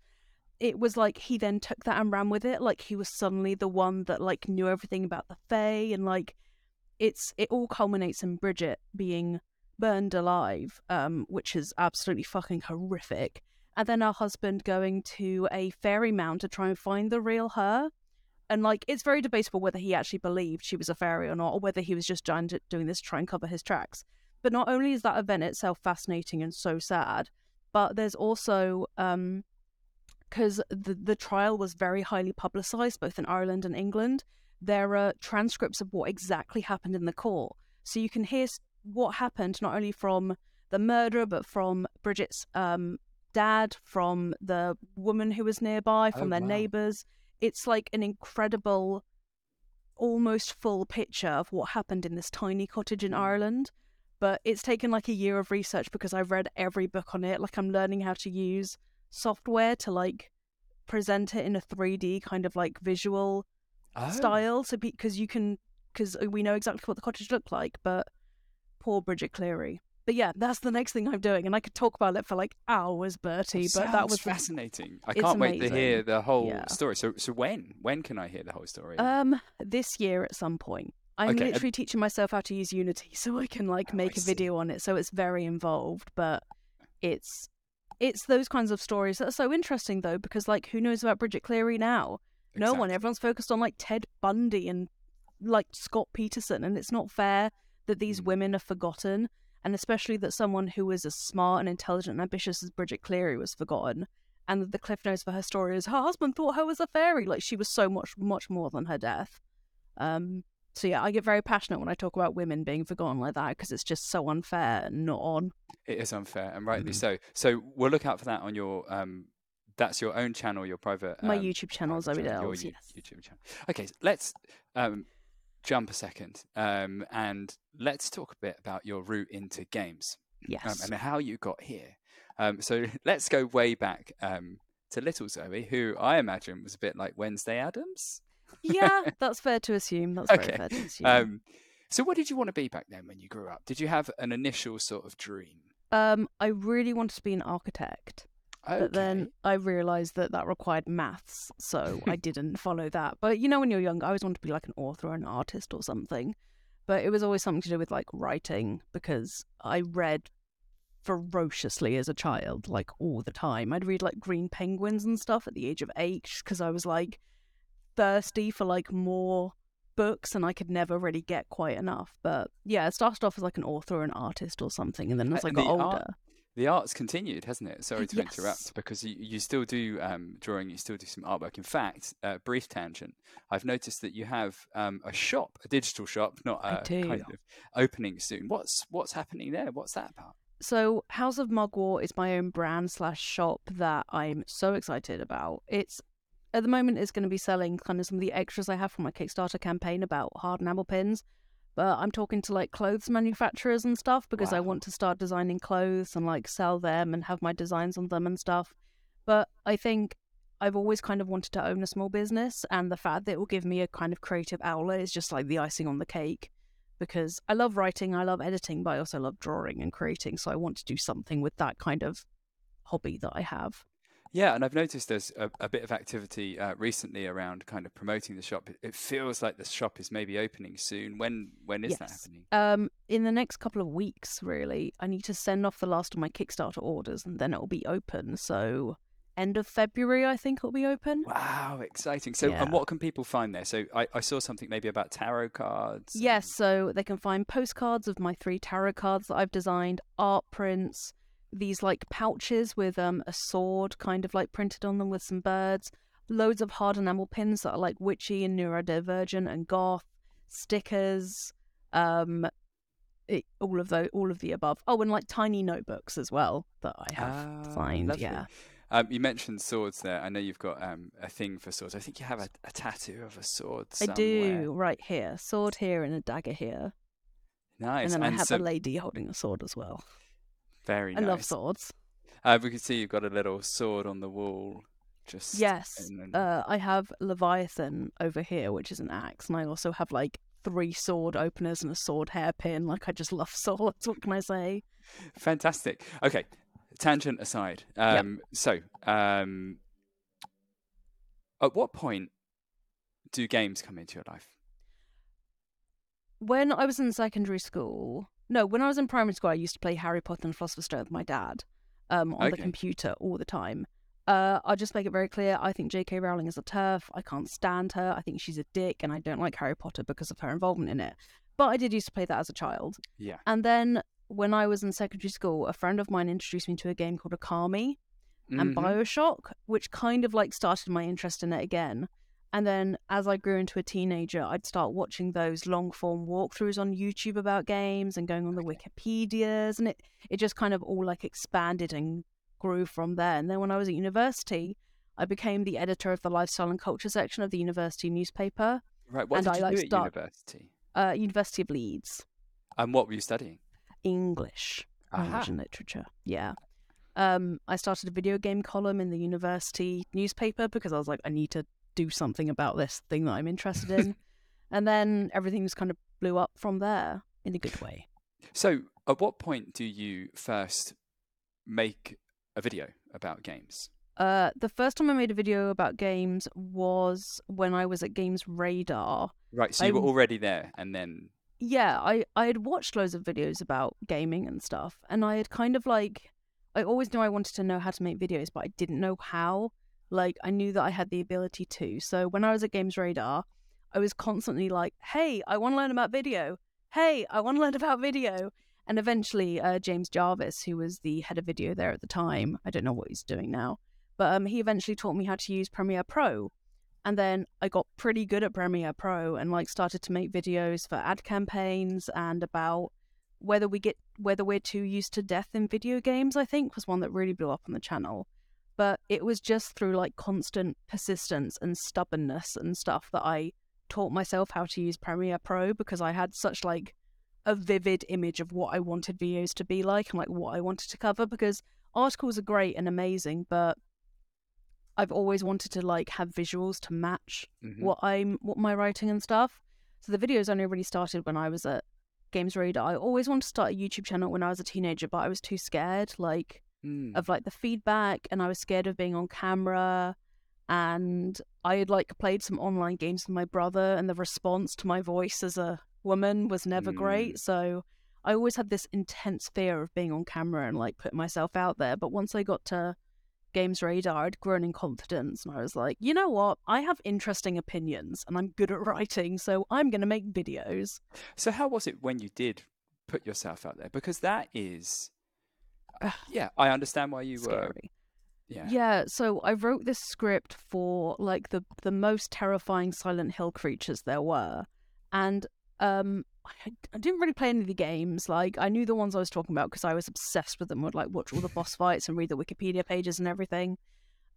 it was like he then took that and ran with it. Like he was suddenly the one that like knew everything about the Fae and like it's it all culminates in Bridget being burned alive, um, which is absolutely fucking horrific. And then her husband going to a fairy mound to try and find the real her. And like it's very debatable whether he actually believed she was a fairy or not, or whether he was just doing this to try and cover his tracks. But not only is that event itself fascinating and so sad, but there's also um because the the trial was very highly publicized both in Ireland and England. There are transcripts of what exactly happened in the court, so you can hear what happened not only from the murderer but from Bridget's um, dad, from the woman who was nearby, from Oh, their wow. neighbors. It's like an incredible, almost full picture of what happened in this tiny cottage in Mm. Ireland. But it's taken like a year of research because I've read every book on it. Like I'm learning how to use software to like present it in a 3D kind of like visual Oh. style. So because you can, because we know exactly what the cottage looked like, but poor Bridget Cleary. But yeah, that's the next thing I'm doing, and I could talk about it for like hours, Bertie. but that was fascinating. I can't wait to hear the whole Yeah. story. So, so when when can I hear the whole story? Um, this year at some point. I'm Okay, literally teaching myself how to use Unity so I can like Oh, make a video on it. So it's very involved, but it's it's those kinds of stories that are so interesting though, because like who knows about Bridget Cleary now? No one. Everyone's focused on like Ted Bundy and like Scott Peterson, and it's not fair that these Mm. women are forgotten, and especially that someone who was as smart and intelligent and ambitious as Bridget Cleary was forgotten. And that the cliff notes for her story is her husband thought her was a fairy. Like she was so much, much more than her death. Um. So yeah, I get very passionate when I talk about women being forgotten like that because it's just so unfair and not on. It is unfair, and rightly Mm-hmm. so. So we'll look out for that on your. Um, that's your own channel, your private. My um, YouTube channel, private Zoe channel, your yes. YouTube channel. Okay, so let's um, jump a second, um, and let's talk a bit about your route into games um, and how you got here. Um, so let's go way back um, to little Zoe, who I imagine was a bit like Wednesday Addams. yeah, that's fair to assume. That's very Okay. fair to assume. Um, so what did you want to be back then when you grew up? Did you have an initial sort of dream? Um, I really wanted to be an architect, Okay. but then I realised that that required maths, so I didn't follow that. But you know, when you're young, I always wanted to be like an author or an artist or something. But it was always something to do with like writing because I read ferociously as a child, like all the time. I'd read like Green Penguins and stuff at the age of eight because I was like thirsty for like more books and I could never really get quite enough. But yeah, it started off as like an author or an artist or something, and then as uh, I And got the older. art- the art's continued, hasn't it? Sorry to Yes. interrupt, because you, you still do um, drawing, you still do some artwork. In fact, uh, brief tangent, I've noticed that you have um, a shop, a digital shop, not a kind of opening soon. What's what's happening there? What's that about? So House of Mugwort is my own brand slash shop that I'm so excited about. It's at the moment it's going to be selling kind of some of the extras I have from my Kickstarter campaign about hard enamel pins. But I'm talking to like clothes manufacturers and stuff because I want to start designing clothes and like sell them and have my designs on them and stuff. But I think I've always kind of wanted to own a small business, and the fact that it will give me a kind of creative outlet is just like the icing on the cake. Because I love writing, I love editing, but I also love drawing and creating. So I want to do something with that kind of hobby that I have. Yeah, and I've noticed there's a, a bit of activity uh, recently around kind of promoting the shop. It, it feels like the shop is maybe opening soon. When when is yes. that happening? Um, in the next couple of weeks, really. I need to send off the last of my Kickstarter orders, and then it'll be open. So end of February, I think it'll be open. Wow, exciting! So, Yeah. and what can people find there? So, I, I saw something maybe about tarot cards. Yes, so they can find postcards of my three tarot cards that I've designed, art prints, these like pouches with um a sword kind of like printed on them with some birds, loads of hard enamel pins that are like witchy and neurodivergent and goth, stickers, um it, all of those all of the above. Oh, and like tiny notebooks as well that I have Ah, designed, lovely. yeah. Um, you mentioned swords there. I know you've got um, a thing for swords. I think you have a, a tattoo of a sword. I do right here, sword here and a dagger here, Nice. and then I have so, a lady holding a sword as well. Very I nice. love swords. Uh, we can see you've got a little sword on the wall. Just Yes, then- uh, I have Leviathan over here, which is an axe, and I also have like three sword openers and a sword hairpin. Like I just love swords. What can I say? Fantastic. Okay, tangent aside. Um, So, um, at what point do games come into your life? When I was in secondary school, no, when I was in primary school, I used to play Harry Potter and Philosopher's Stone with my dad um, on the computer all the time. Uh, I'll just make it very clear. I think J.K. Rowling is a TERF. I can't stand her. I think she's a dick, and I don't like Harry Potter because of her involvement in it. But I did used to play that as a child. Yeah. And then when I was in secondary school, a friend of mine introduced me to a game called Okami and Mhm. Bioshock, which kind of like started my interest in it again. And then as I grew into a teenager, I'd start watching those long form walkthroughs on YouTube about games and going on the Wikipedias. And it, it just kind of all like expanded and grew from there. And then when I was at university, I became the editor of the lifestyle and culture section of the university newspaper, Right. What and did I, you like, do at start- university? uh, University of Leeds. And what were you studying? English Aha. and literature. Yeah. Um, I started a video game column in the university newspaper because I was like, I need to do something about this thing that I'm interested in. and then everything just kind of blew up from there in a good way. So, at what point do you first make a video about games? Uh, the first time I made a video about games was when I was at Games Radar. Right. So you were I'm- already there, and then yeah, I, I had watched loads of videos about gaming and stuff, and I had kind of like, I always knew I wanted to know how to make videos, but I didn't know how. Like, I knew that I had the ability to. So when I was at Games Radar, I was constantly like, hey, I want to learn about video. Hey, I want to learn about video. And eventually, uh, James Jarvis, who was the head of video there at the time, I don't know what he's doing now, but um, he eventually taught me how to use Premiere Pro. And then I got pretty good at Premiere Pro and like started to make videos for ad campaigns and about whether we get whether we're too used to death in video games, I think was one that really blew up on the channel. But it was just through like constant persistence and stubbornness and stuff that I taught myself how to use Premiere Pro because I had such like a vivid image of what I wanted videos to be like and like what I wanted to cover because articles are great and amazing, but I've always wanted to like have visuals to match Mhm. what I'm what my writing and stuff. So the videos only really started when I was at Games Radar. I always wanted to start a YouTube channel when I was a teenager, but I was too scared, like Mm. of like the feedback, and I was scared of being on camera. And I had like played some online games with my brother, and the response to my voice as a woman was never Mm. great. So I always had this intense fear of being on camera and like putting myself out there. But once I got to Games Radar, I'd grown in confidence, and I was like, you know what? I have interesting opinions, and I'm good at writing, so I'm going to make videos. So how was it when you did put yourself out there? Because that is, yeah, I understand why you were. Yeah. Yeah, so I wrote this script for like the the most terrifying Silent Hill creatures there were, and um, I, I didn't really play any of the games. Like I knew the ones I was talking about because I was obsessed with them. Would like watch all the boss fights and read the Wikipedia pages and everything.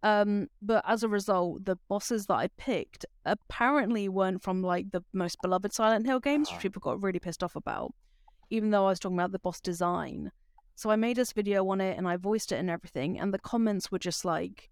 Um, but as a result, the bosses that I picked apparently weren't from like the most beloved Silent Hill games, which people got really pissed off about. Even though I was talking about the boss design. So I made this video on it and I voiced it and everything, and the comments were just like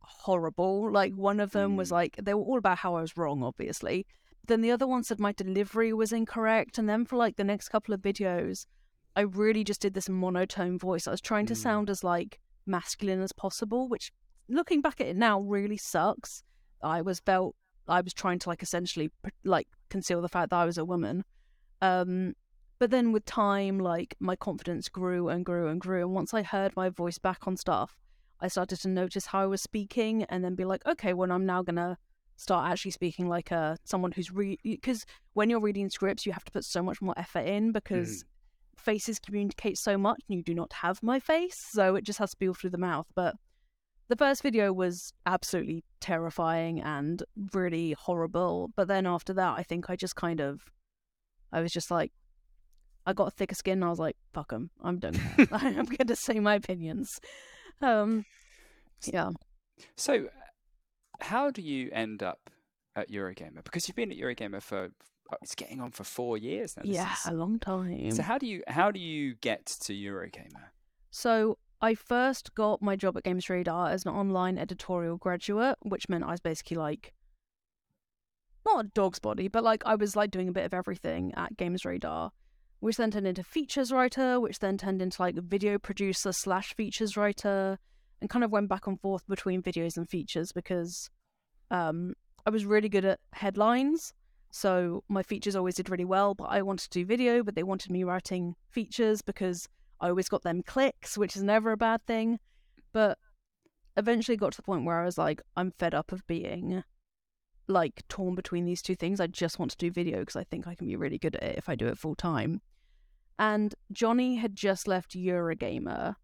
horrible. Like one of them was Mm. like they were all about how I was wrong, obviously. Then the other one said my delivery was incorrect, and then for like the next couple of videos, I really just did this monotone voice. I was trying to Mm. sound as like masculine as possible, which looking back at it now really sucks. I was felt I was trying to like essentially like conceal the fact that I was a woman. Um, but then with time, like my confidence grew and grew and grew. And once I heard my voice back on stuff, I started to notice how I was speaking and then be like, okay, well, I'm now going to start actually speaking like a someone who's re because when you're reading scripts, you have to put so much more effort in because mm. faces communicate so much and you do not have my face. So it just has to be all through the mouth. But the first video was absolutely terrifying and really horrible. But then after that, I think I just kind of, I was just like, I got thicker skin. And I was like, "Fuck them, I'm done. I'm going to say my opinions." Um, yeah. So, how do you end up at Eurogamer? Because you've been at Eurogamer for oh, it's getting on for four years now. Yeah, is- a long time. So how do you how do you get to Eurogamer? So I first got my job at Games Radar as an online editorial graduate, which meant I was basically like not a dog's body, but like I was like doing a bit of everything at Games Radar, which then turned into features writer, which then turned into like video producer slash features writer, and kind of went back and forth between videos and features because um I was really good at headlines. So my features always did really well, but I wanted to do video, but they wanted me writing features because I always got them clicks, which is never a bad thing. But eventually got to the point where I was like, I'm fed up of being like torn between these two things. I just want to do video because I think I can be really good at it if I do it full time. And Johnny had just left Eurogamer.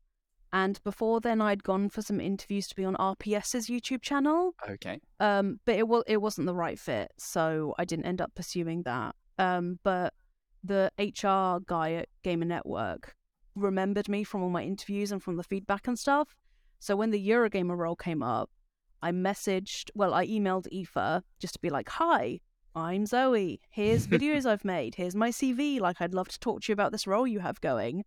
And before then, I'd gone for some interviews to be on RPS's YouTube channel. Okay. Um, but it was it wasn't the right fit, so I didn't end up pursuing that. Um, but the HR guy at Gamer Network remembered me from all my interviews and from the feedback and stuff. So when the Eurogamer role came up, I messaged, well, I emailed Aoife just to be like, "Hi, I'm Zoe. Here's videos I've made. Here's my CV. Like, I'd love to talk to you about this role you have going."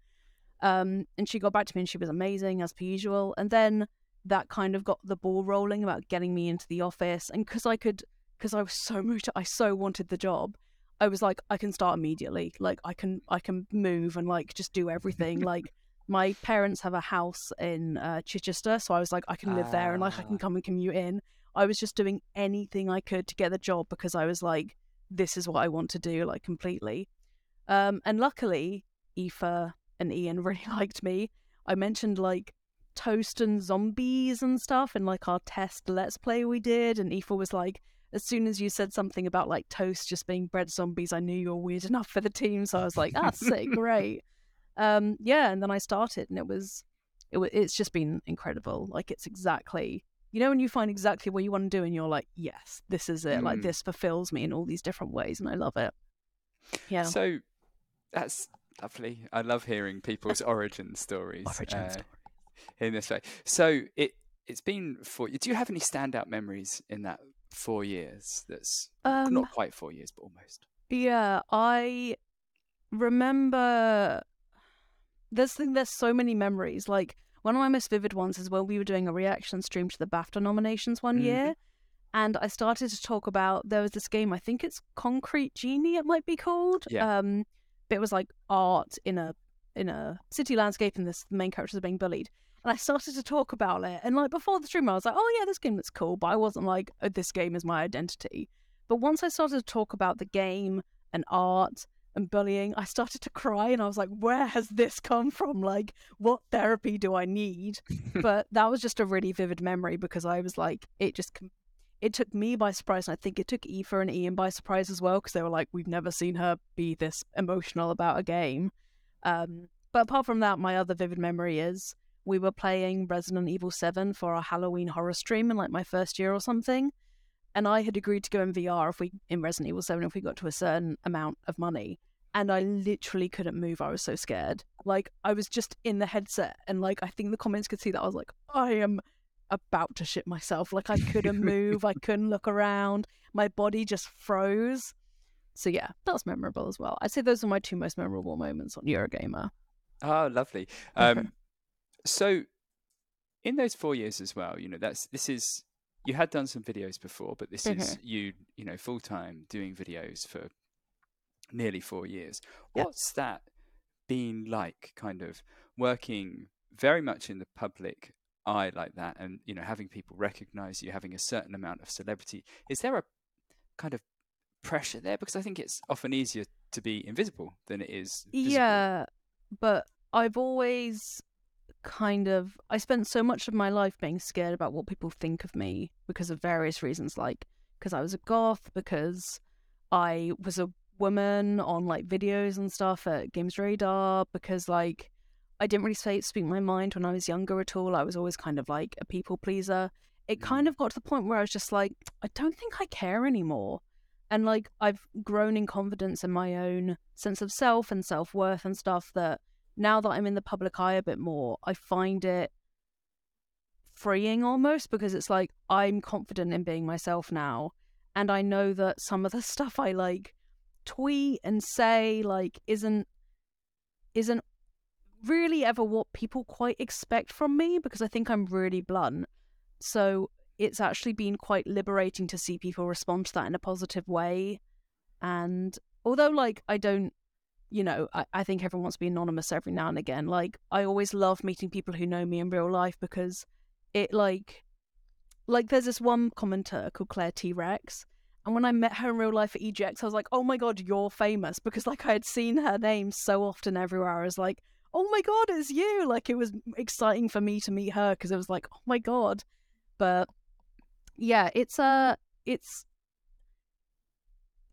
Um, and she got back to me and she was amazing as per usual. And then that kind of got the ball rolling about getting me into the office. And because I could, because I was so moved, I so wanted the job. I was like, I can start immediately. Like, I can, I can move and like just do everything. like, my parents have a house in uh, Chichester, so I was like, I can live there and like I Ah. can come and commute in. I was just doing anything I could to get the job because I was like, this is what I want to do, like completely. Um, and luckily, Aoife and Ian really liked me. I mentioned like toast and zombies and stuff in like our test let's play we did, and Aoife was like, as soon as you said something about like toast just being bread zombies, I knew you were weird enough for the team. So I was like, that's sick, great. Um, yeah, and then I started, and it was, it was, it's just been incredible. Like it's exactly, you know, when you find exactly what you want to do, and you're like, yes, this is it. Like Mm. this fulfills me in all these different ways, and I love it. Yeah. So that's lovely. I love hearing people's origin stories. Origin uh, story. in this way. So it it's been four. Do you have any standout memories in that four years? That's Um, not quite four years, but almost. Yeah, I remember. There's there's so many memories. Like one of my most vivid ones is when we were doing a reaction stream to the BAFTA nominations one Mhm. year, and I started to talk about there was this game. I think it's Concrete Genie. It might be called. Yeah. Um, but it was like art in a in a city landscape, and this the main characters are being bullied. And I started to talk about it, and like before the stream, I was like, "Oh yeah, this game looks cool," but I wasn't like, oh, "This game is my identity." But once I started to talk about the game and art and bullying, I started to cry and I was like, where has this come from? Like, what therapy do I need? but that was just a really vivid memory because I was like, it just, it took me by surprise. And I think it took Aoife and Ian by surprise as well because they were like, we've never seen her be this emotional about a game. Um, but apart from that, my other vivid memory is we were playing Resident Evil 7 for our Halloween horror stream in like my first year or something and I had agreed to go in VR if we in Resident Evil Seven if we got to a certain amount of money, and I literally couldn't move. I was so scared. Like I was just in the headset, and like I think the comments could see that I was like, I am about to shit myself. Like I couldn't move, I couldn't look around, my body just froze. So yeah, that was memorable as well. I'd say those are my two most memorable moments on Eurogamer. Oh, lovely. Um, so in those four years as well, you know, that's this is you had done some videos before, but this is Mhm. you, you know, full time doing videos for nearly four years. Yep. What's that been like? Kind of working very much in the public eye like that, and you know, having people recognize you, having a certain amount of celebrity. Is there a kind of pressure there? Because I think it's often easier to be invisible than it is. Visible. Yeah, but I've always kind of I spent so much of my life being scared about what people think of me because of various reasons like because I was a goth because I was a woman on like videos and stuff at Games Radar because like I didn't really say speak my mind when I was younger at all. I was always kind of like a people pleaser. It kind mm. of got to the point where I was just like I don't think I care anymore. And like I've grown in confidence in my own sense of self and self worth and stuff that now that I'm in the public eye a bit more, I find it freeing almost because it's like I'm confident in being myself now. And I know that some of the stuff I like tweet and say like isn't isn't really ever what people quite expect from me because I think I'm really blunt. So it's actually been quite liberating to see people respond to that in a positive way. And although like I don't you know, I, I think everyone wants to be anonymous every now and again. Like I always love meeting people who know me in real life because it like like there's this one commenter called Claire T Rex. And when I met her in real life at EGX, I was like, oh my god, you're famous because like I had seen her name so often everywhere. I was like, oh my god, it's you. Like it was exciting for me to meet her because it was like, oh my god. But yeah, it's a it's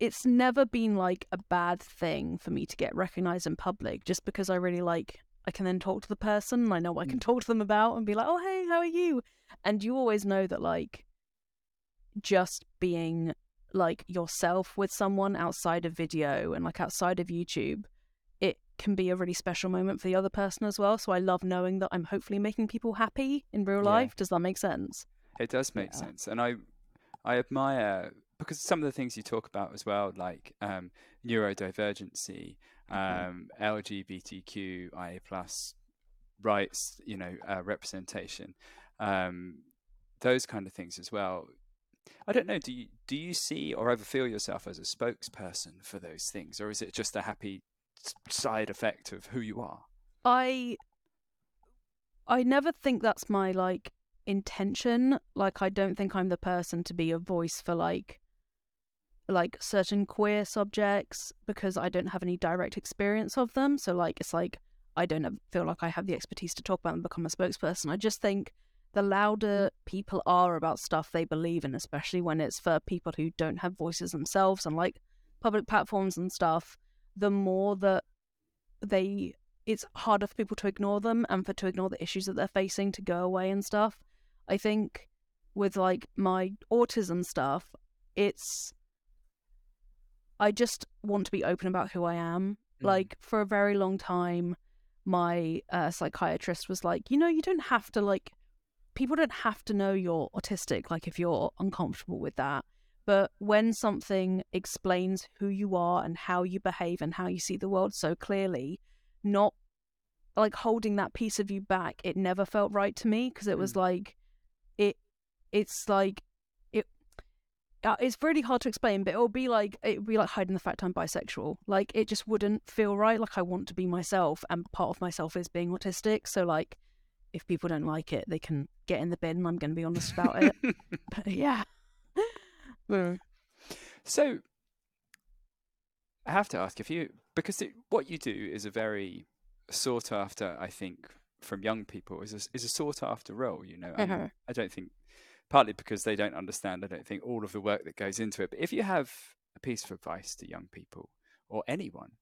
it's never been like a bad thing for me to get recognized in public just because I really like I can then talk to the person and I know what I can mm. talk to them about and be like, "Oh, hey, how are you?" And you always know that like just being like yourself with someone outside of video and like outside of YouTube, it can be a really special moment for the other person as well. So I love knowing that I'm hopefully making people happy in real Yeah. life. Does that make sense? It does make Yeah. sense, and I I admire because some of the things you talk about as well, like um, neurodivergency, Mhm. um, LGBTQIA plus rights, you know, uh, representation, um, those kind of things as well. I don't know. Do you do you see or ever feel yourself as a spokesperson for those things, or is it just a happy side effect of who you are? I I never think that's my like intention. Like I don't think I'm the person to be a voice for like like certain queer subjects because I don't have any direct experience of them. So like it's like I don't feel like I have the expertise to talk about and become a spokesperson. I just think the louder people are about stuff they believe in, especially when it's for people who don't have voices themselves and like public platforms and stuff, the more that they it's harder for people to ignore them and for to ignore the issues that they're facing to go away and stuff. I think with like my autism stuff, it's I just want to be open about who I am. Mhm. Like for a very long time, my uh, psychiatrist was like, you know, you don't have to like people don't have to know you're autistic like if you're uncomfortable with that. But when something explains who you are and how you behave and how you see the world so clearly, not like holding that piece of you back, it never felt right to me because it was Mm. like it it's like it uh, it's really hard to explain, but it'll be like it would be like hiding the fact I'm bisexual. Like it just wouldn't feel right. Like I want to be myself, and part of myself is being autistic. So like, if people don't like it, they can get in the bin. I'm going to be honest about it. But yeah. So, I have to ask if you because it, what you do is a very sought after, I think, from young people is a, is a sought after role. You know, and Mhm. I don't think partly because they don't understand. I don't think all of the work that goes into it. But if you have a piece of advice to young people or anyone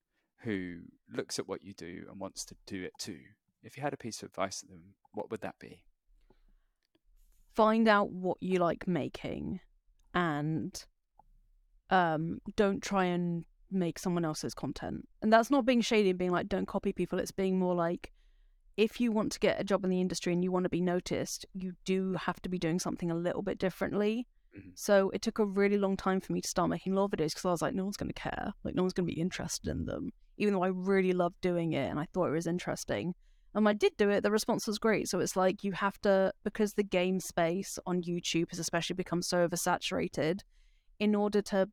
who looks at what you do and wants to do it too, if you had a piece of advice to them, what would that be? Find out what you like making, and um, don't try and make someone else's content. And that's not being shady and being like, don't copy people. It's being more like, if you want to get a job in the industry and you want to be noticed, you do have to be doing something a little bit differently. Mhm. So it took a really long time for me to start making lore videos because I was like, no one's going to care. Like, no one's going to be interested in them, even though I really loved doing it and I thought it was interesting. And when I did do it, the response was great. So it's like you have to, because the game space on YouTube has especially become so oversaturated, in order to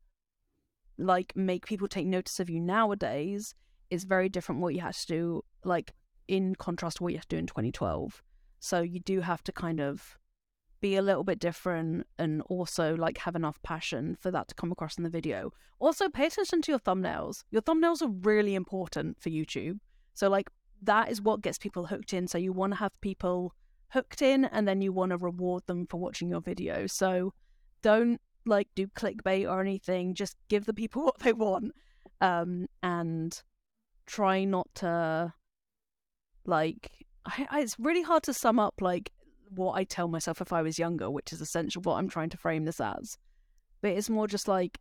like make people take notice of you nowadays, it's very different what you had to do, like in contrast to what you have to do in 2012. So you do have to kind of be a little bit different and also like have enough passion for that to come across in the video. Also, pay attention to your thumbnails. Your thumbnails are really important for YouTube. So, like, that is what gets people hooked in. So, you want to have people hooked in and then you want to reward them for watching your video. So, don't like do clickbait or anything. Just give the people what they want um, and try not to like. I, I, it's really hard to sum up like what I tell myself if I was younger, which is essentially what I'm trying to frame this as. But it's more just like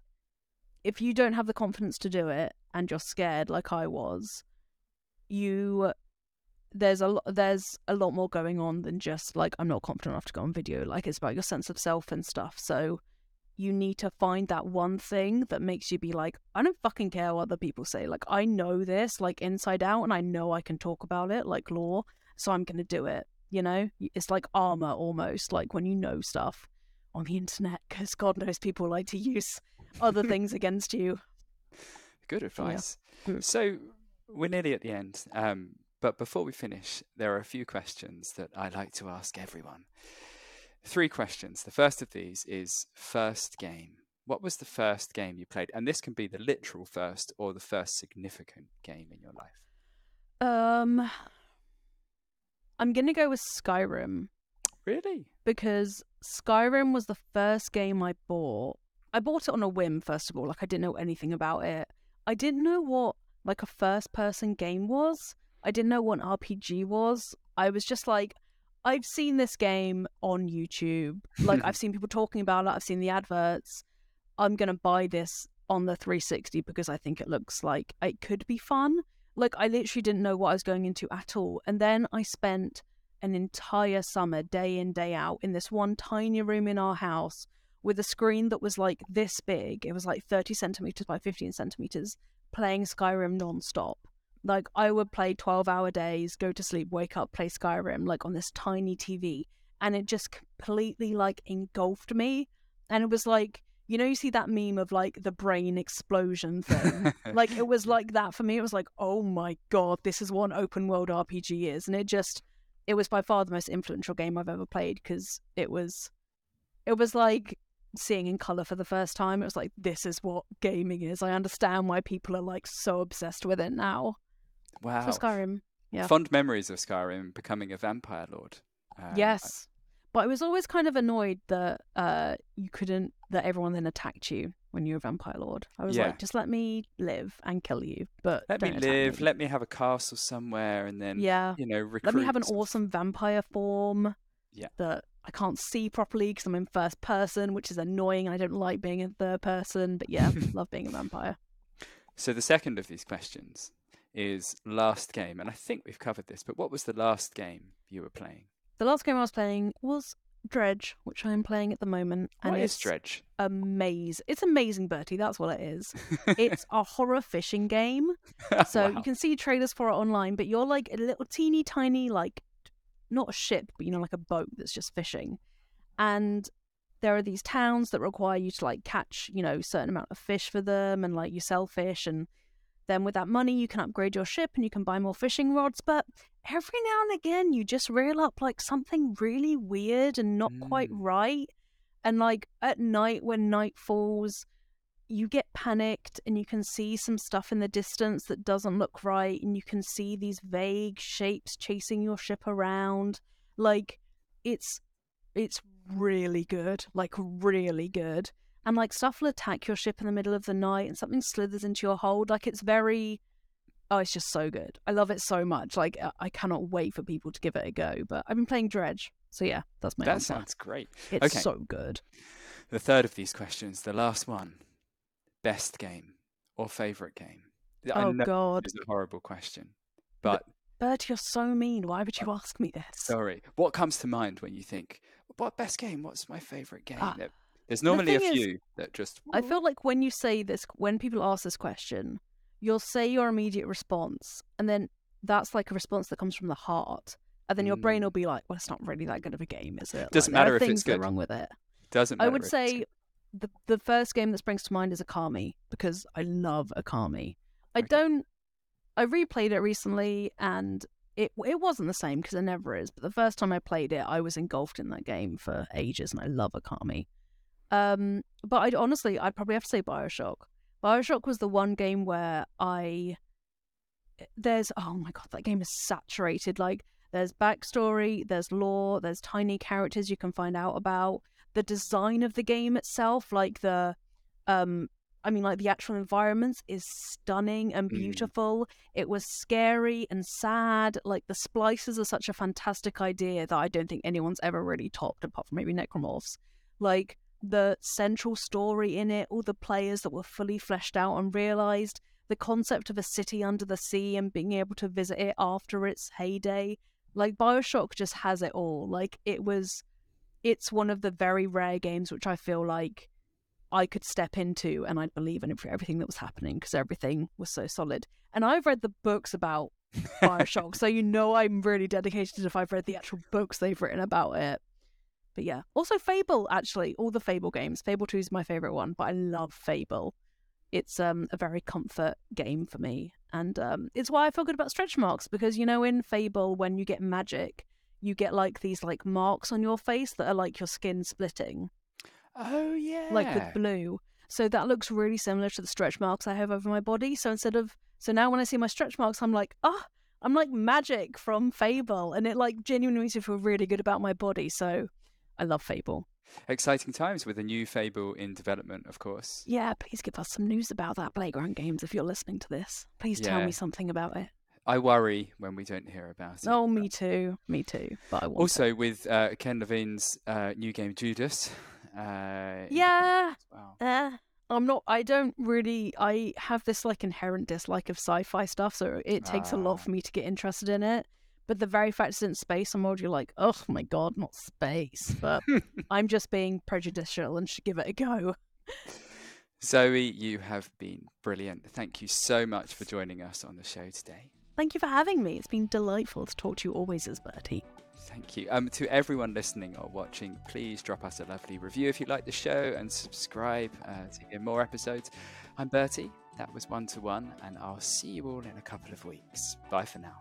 if you don't have the confidence to do it and you're scared like I was, you there's a lot there's a lot more going on than just like I'm not confident enough to go on video. Like it's about your sense of self and stuff. So you need to find that one thing that makes you be like, I don't fucking care what other people say. Like I know this like inside out and I know I can talk about it like lore, so I'm gonna do it you know it's like armor almost like when you know stuff on the internet because god knows people like to use other things against you good advice yeah. Mm. so we're nearly at the end um, but before we finish there are a few questions that i like to ask everyone three questions the first of these is first game what was the first game you played and this can be the literal first or the first significant game in your life um I'm gonna go with Skyrim. Really? Because Skyrim was the first game I bought. I bought it on a whim, first of all. Like I didn't know anything about it. I didn't know what like a first person game was. I didn't know what an RPG was. I was just like, I've seen this game on YouTube. Like I've seen people talking about it. I've seen the adverts. I'm gonna buy this on the 360 because I think it looks like it could be fun. Like I literally didn't know what I was going into at all. And then I spent an entire summer, day in, day out, in this one tiny room in our house with a screen that was like this big. It was like 30 centimeters by 15 centimeters, playing Skyrim nonstop. Like I would play 12 hour days, go to sleep, wake up, play Skyrim, like on this tiny TV. And it just completely like engulfed me. And it was like, you know, you see that meme of like the brain explosion thing. like it was like that for me. It was like, oh my god, this is what an open world RPG is, and it just, it was by far the most influential game I've ever played because it was, it was like seeing in color for the first time. It was like, this is what gaming is. I understand why people are like so obsessed with it now. Wow. For Skyrim, yeah. Fond memories of Skyrim becoming a vampire lord. Um, yes. But I was always kind of annoyed that uh, you couldn't, that everyone then attacked you when you were a vampire lord. I was yeah. like, just let me live and kill you, but let me live. Me. Let me have a castle somewhere, and then yeah, you know, recruit. let me have an awesome vampire form. Yeah, that I can't see properly because I'm in first person, which is annoying. I don't like being in third person, but yeah, love being a vampire. So the second of these questions is last game, and I think we've covered this. But what was the last game you were playing? The last game I was playing was Dredge, which I'm playing at the moment. And what is Dredge? Amazing. It's amazing, Bertie. That's what it is. it's a horror fishing game. So wow. you can see trailers for it online, but you're like a little teeny tiny, like, not a ship, but you know, like a boat that's just fishing. And there are these towns that require you to like catch, you know, certain amount of fish for them and like you sell fish and then with that money, you can upgrade your ship and you can buy more fishing rods. But every now and again, you just reel up like something really weird and not mm. quite right. And like at night, when night falls, you get panicked and you can see some stuff in the distance that doesn't look right. And you can see these vague shapes chasing your ship around. Like it's, it's really good. Like really good and like stuff will attack your ship in the middle of the night and something slithers into your hold like it's very oh it's just so good i love it so much like i cannot wait for people to give it a go but i've been playing dredge so yeah that's my that answer. sounds great it's okay. so good the third of these questions the last one best game or favorite game oh god it's a horrible question but Bert, you're so mean. Why would you ask me this? Sorry. What comes to mind when you think, what best game? What's my favorite game? Ah, there's normally the a few is, that just. I feel like when you say this, when people ask this question, you'll say your immediate response, and then that's like a response that comes from the heart. And then your brain will be like, well, it's not really that good of a game, is it? Doesn't like, matter if it's things that are good. wrong with it. Doesn't I would if it's say good. The the first game that springs to mind is Okami because I love Okami. I don't. I replayed it recently and it it wasn't the same because it never is. But the first time I played it, I was engulfed in that game for ages, and I love Okami. Um, but I honestly, I'd probably have to say Bioshock. Bioshock was the one game where I there's oh my god, that game is saturated. Like there's backstory, there's lore, there's tiny characters you can find out about. The design of the game itself, like the um I mean like the actual environments is stunning and Mm. beautiful. It was scary and sad. Like the Splicers are such a fantastic idea that I don't think anyone's ever really topped apart from maybe Necromorphs. Like the central story in it, all the players that were fully fleshed out and realized, the concept of a city under the sea and being able to visit it after its heyday. Like Bioshock just has it all. Like it was it's one of the very rare games which I feel like I could step into and I'd believe in it for everything that was happening because everything was so solid. And I've read the books about Bioshock, so you know I'm really dedicated if I've read the actual books they've written about it. But yeah, also Fable actually, all the Fable games. Fable 2 is my favorite one, but I love Fable. It's um a very comfort game for me, and um it's why I feel good about stretch marks because you know in Fable when you get magic, you get like these like marks on your face that are like your skin splitting Oh yeah. like with blue. So that looks really similar to the stretch marks I have over my body. So instead of so now when I see my stretch marks, I'm like, oh, I'm like magic from Fable, and it like genuinely makes me feel really good about my body. So I love Fable. Exciting times with a new Fable in development, of course. Yeah, please give us some news about that Playground Games if you're listening to this. Please tell Yeah. me something about it. I worry when we don't hear about it. Oh, me too, me too. But I want it. Also, with uh, Ken Levine's uh, new game Judas. Uh, Yeah. well. Eh, I'm not. I don't really. I have this like inherent dislike of sci-fi stuff, so it takes a Ah. lot for me to get interested in it. But the very fact it's in space, I'm already like, oh my god, not space. But I'm just being prejudicial and should give it a go. Zoe, you have been brilliant. Thank you so much for joining us on the show today. Thank you for having me. It's been delightful to talk to you always as Bertie. Thank you. Um, to everyone listening or watching, please drop us a lovely review if you like the show and subscribe uh, to hear more episodes. I'm Bertie. That was one to one, and I'll see you all in a couple of weeks. Bye for now.